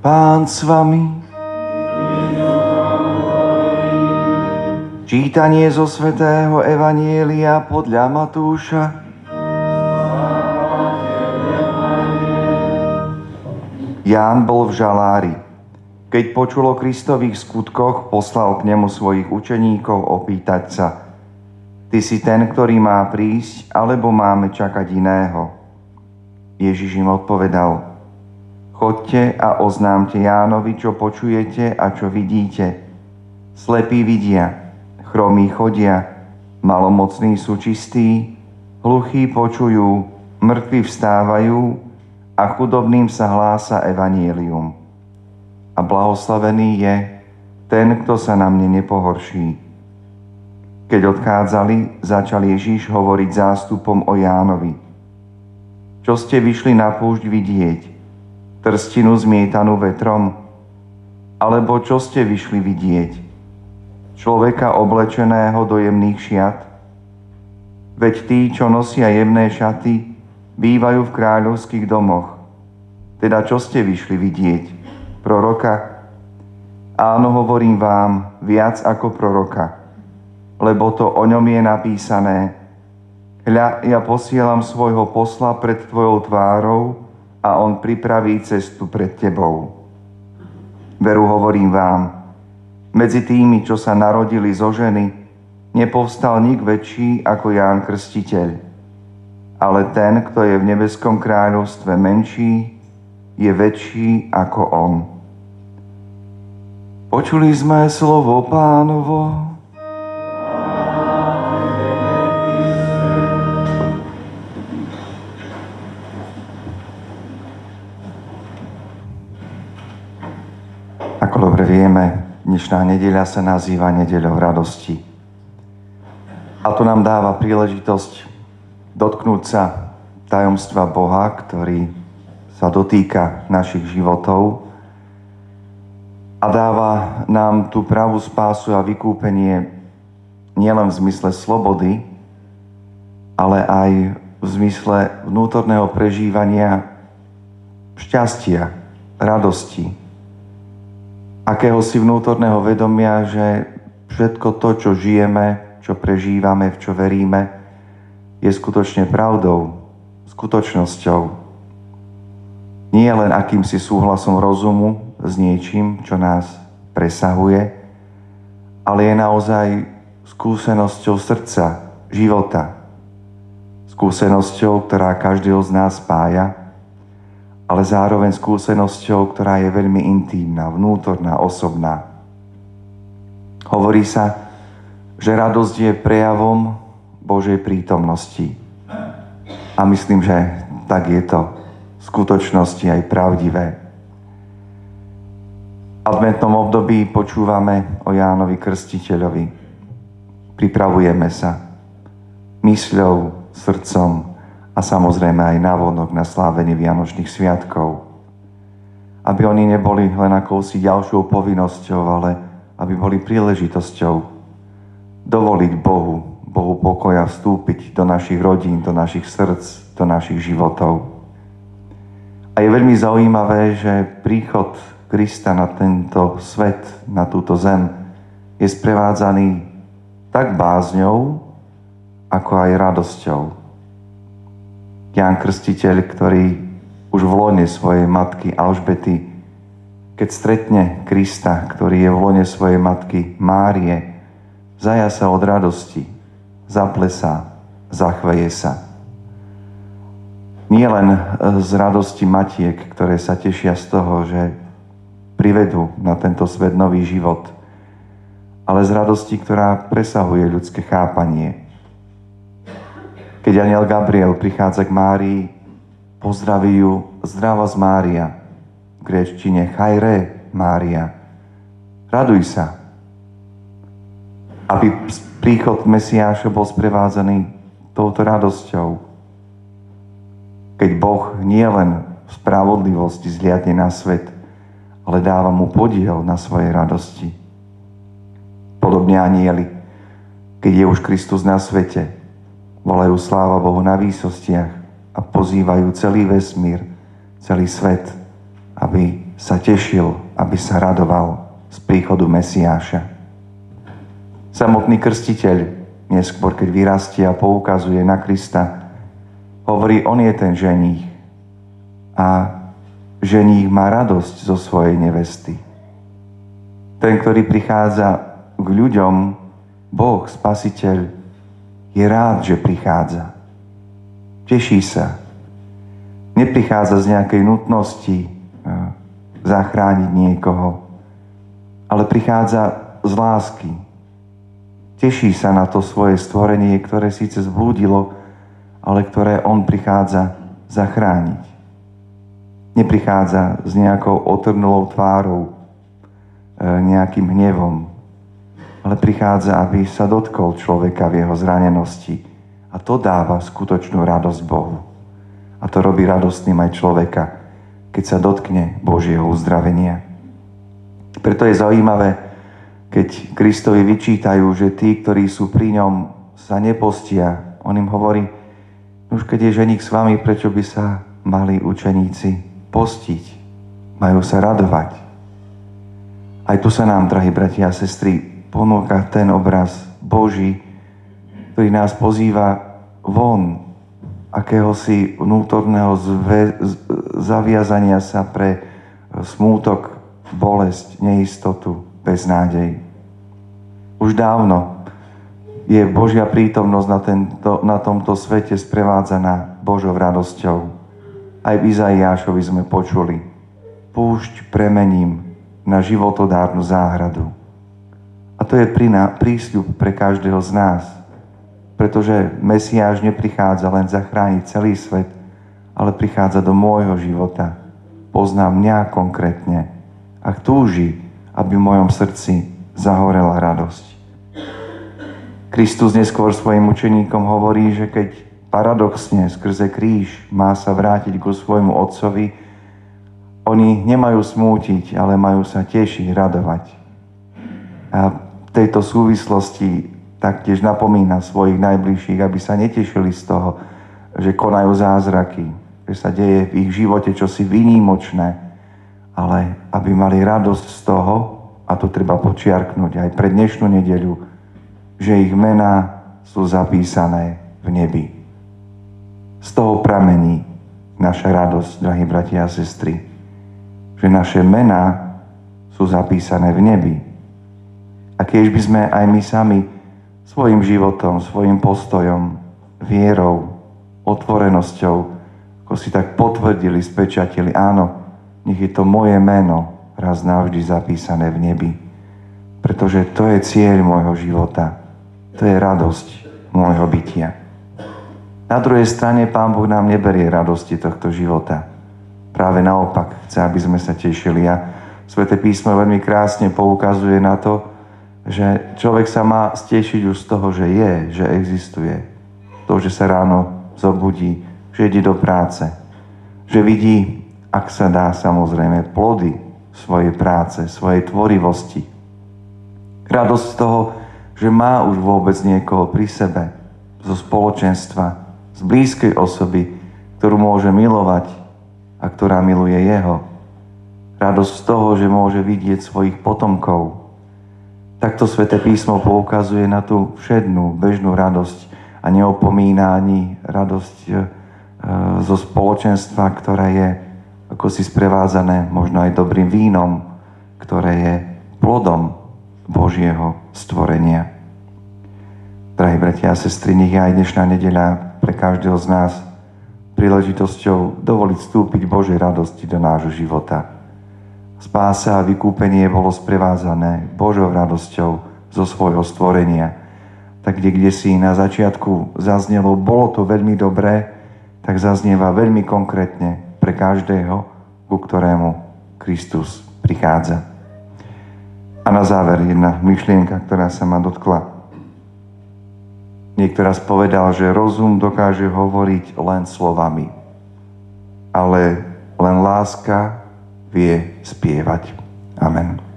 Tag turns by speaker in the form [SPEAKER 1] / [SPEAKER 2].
[SPEAKER 1] Pán s vami. Čítanie zo svätého Evanielia podľa Matúša. Ján bol v žalári. Keď počul o Kristových skutkoch, poslal k nemu svojich učeníkov opýtať sa Ty si ten, ktorý má prísť, alebo máme čakať iného? Ježiš im odpovedal Chodte a oznámte Jánovi, čo počujete a čo vidíte. Slepí vidia, chromí chodia, malomocní sú čistí, hluchí počujú, mŕtvi vstávajú a chudobným sa hlása evanielium. A blahoslavený je ten, kto sa na mne nepohorší. Keď odchádzali, začal Ježíš hovoriť zástupom o Jánovi. Čo ste vyšli na púšť vidieť? Trstinu zmietanú vetrom? Alebo čo ste vyšli vidieť? Človeka oblečeného do jemných šiat? Veď tí, čo nosia jemné šaty, bývajú v kráľovských domoch. Teda čo ste vyšli vidieť? Proroka? Áno, hovorím vám, viac ako proroka. Lebo to o ňom je napísané. Hľa, ja posielam svojho posla pred tvojou tvárou, a on pripraví cestu pred tebou. Veru hovorím vám, medzi tými, čo sa narodili zo ženy, nepovstal nik väčší ako Ján Krstiteľ. Ale ten, kto je v nebeskom kráľovstve menší, je väčší ako on. Počuli sme slovo pánovo. Dnešná nedeľa sa nazýva nedeľou radosti. A to nám dáva príležitosť dotknúť sa tajomstva Boha, ktorý sa dotýka našich životov a dáva nám tú pravú spásu a vykúpenie nielen v zmysle slobody, ale aj v zmysle vnútorného prežívania šťastia, radosti, akéhosi vnútorného vedomia, že všetko to, čo žijeme, čo prežívame, v čo veríme, je skutočne pravdou, skutočnosťou. Nie len akýmsi súhlasom rozumu s niečím, čo nás presahuje, ale je naozaj skúsenosťou srdca, života. Skúsenosťou, ktorá každého z nás spája ale zároveň skúsenosťou, ktorá je veľmi intímna, vnútorná, osobná. Hovorí sa, že radosť je prejavom Božej prítomnosti. A myslím, že tak je to v skutočnosti aj pravdivé. V adventnom období počúvame o Jánovi Krstiteľovi. Pripravujeme sa mysľou, srdcom, a samozrejme aj návonok na slávenie Vianočných sviatkov. Aby oni neboli len akousi ďalšou povinnosťou, ale aby boli príležitosťou dovoliť Bohu, Bohu pokoja vstúpiť do našich rodín, do našich srdc, do našich životov. A je veľmi zaujímavé, že príchod Krista na tento svet, na túto zem, je sprevádzaný tak bázňou, ako aj radosťou. Ján Krstiteľ, ktorý už v lone svojej matky Alžbety, keď stretne Krista, ktorý je v lone svojej matky Márie, zaja sa od radosti, zaplesá, zachveje sa. Nie len z radosti matiek, ktoré sa tešia z toho, že privedú na tento svet nový život, ale z radosti, ktorá presahuje ľudské chápanie, keď aniel Gabriel prichádza k Márii, pozdraví ju zdrava z Mária, v gréčtine chajre Mária. Raduj sa. Aby príchod Mesiáša bol sprevádzaný touto radosťou. Keď Boh nie len v spravodlivosti zliadne na svet, ale dáva mu podiel na svojej radosti. Podobne anieli, keď je už Kristus na svete, Volajú sláva Bohu na výsostiach a pozývajú celý vesmír, celý svet, aby sa tešil, aby sa radoval z príchodu Mesiáša. Samotný krstiteľ, neskôr keď vyrastie a poukazuje na Krista, hovorí, on je ten ženích. A ženích má radosť zo svojej nevesty. Ten, ktorý prichádza k ľuďom, Boh, Spasiteľ, je rád, že prichádza. Teší sa. Neprichádza z nejakej nutnosti eh, zachrániť niekoho, ale prichádza z lásky. Teší sa na to svoje stvorenie, ktoré síce zblúdilo, ale ktoré on prichádza zachrániť. Neprichádza s nejakou otrnulou tvárou, e, nejakým hnevom, ale prichádza, aby sa dotkol človeka v jeho zranenosti. A to dáva skutočnú radosť Bohu. A to robí radostným aj človeka, keď sa dotkne Božieho uzdravenia. Preto je zaujímavé, keď Kristovi vyčítajú, že tí, ktorí sú pri ňom, sa nepostia. On im hovorí, už keď je ženík s vami, prečo by sa mali učeníci postiť? Majú sa radovať. Aj tu sa nám, drahí bratia a sestry, ponúka ten obraz Boží, ktorý nás pozýva von akéhosi vnútorného zve, zaviazania sa pre smútok bolesť, neistotu, beznádej. Už dávno je Božia prítomnosť na, tento, na tomto svete sprevádzaná Božou radosťou. Aj v Izaiášovi sme počuli. Púšť premením na životodárnu záhradu. A to je prísľub pre každého z nás. Pretože Mesiáš neprichádza len zachrániť celý svet, ale prichádza do môjho života. Pozná mňa konkrétne a túži, aby v mojom srdci zahorela radosť. Kristus neskôr svojim učeníkom hovorí, že keď paradoxne skrze kríž má sa vrátiť ku svojmu otcovi, oni nemajú smútiť, ale majú sa tešiť, radovať. A v tejto súvislosti taktiež napomína svojich najbližších, aby sa netešili z toho, že konajú zázraky, že sa deje v ich živote čosi výnimočné, ale aby mali radosť z toho, a to treba počiarknúť aj pre dnešnú nedeľu, že ich mená sú zapísané v nebi. Z toho pramení naša radosť, drahí bratia a sestry, že naše mená sú zapísané v nebi. Keď by sme aj my sami svojim životom, svojim postojom, vierou, otvorenosťou, ako si tak potvrdili, spečatili, áno, nech je to moje meno raz navždy zapísané v nebi. Pretože to je cieľ môjho života. To je radosť môjho bytia. Na druhej strane Pán Boh nám neberie radosti tohto života. Práve naopak chce, aby sme sa tešili. A Svete písmo veľmi krásne poukazuje na to, že človek sa má stešiť už z toho, že je, že existuje. To, že sa ráno zobudí, že ide do práce, že vidí ak sa dá samozrejme, plody svojej práce, svojej tvorivosti. Radosť z toho, že má už vôbec niekoho pri sebe, zo spoločenstva, z blízkej osoby, ktorú môže milovať a ktorá miluje jeho. Radosť z toho, že môže vidieť svojich potomkov. Takto sväté písmo poukazuje na tú všednú, bežnú radosť a neopomína ani radosť e, zo spoločenstva, ktoré je ako si sprevádzané možno aj dobrým vínom, ktoré je plodom Božieho stvorenia. Drahí bratia a sestry, nech je aj dnešná nedeľa pre každého z nás príležitosťou dovoliť vstúpiť Božej radosti do nášho života. Spása a vykúpenie bolo sprevádzané Božou radosťou zo svojho stvorenia. Tak kde, kde si na začiatku zaznelo, bolo to veľmi dobré, tak zaznieva veľmi konkrétne pre každého, ku ktorému Kristus prichádza. A na záver jedna myšlienka, ktorá sa ma dotkla. Niekto raz že rozum dokáže hovoriť len slovami, ale len láska vie spievať. Amen.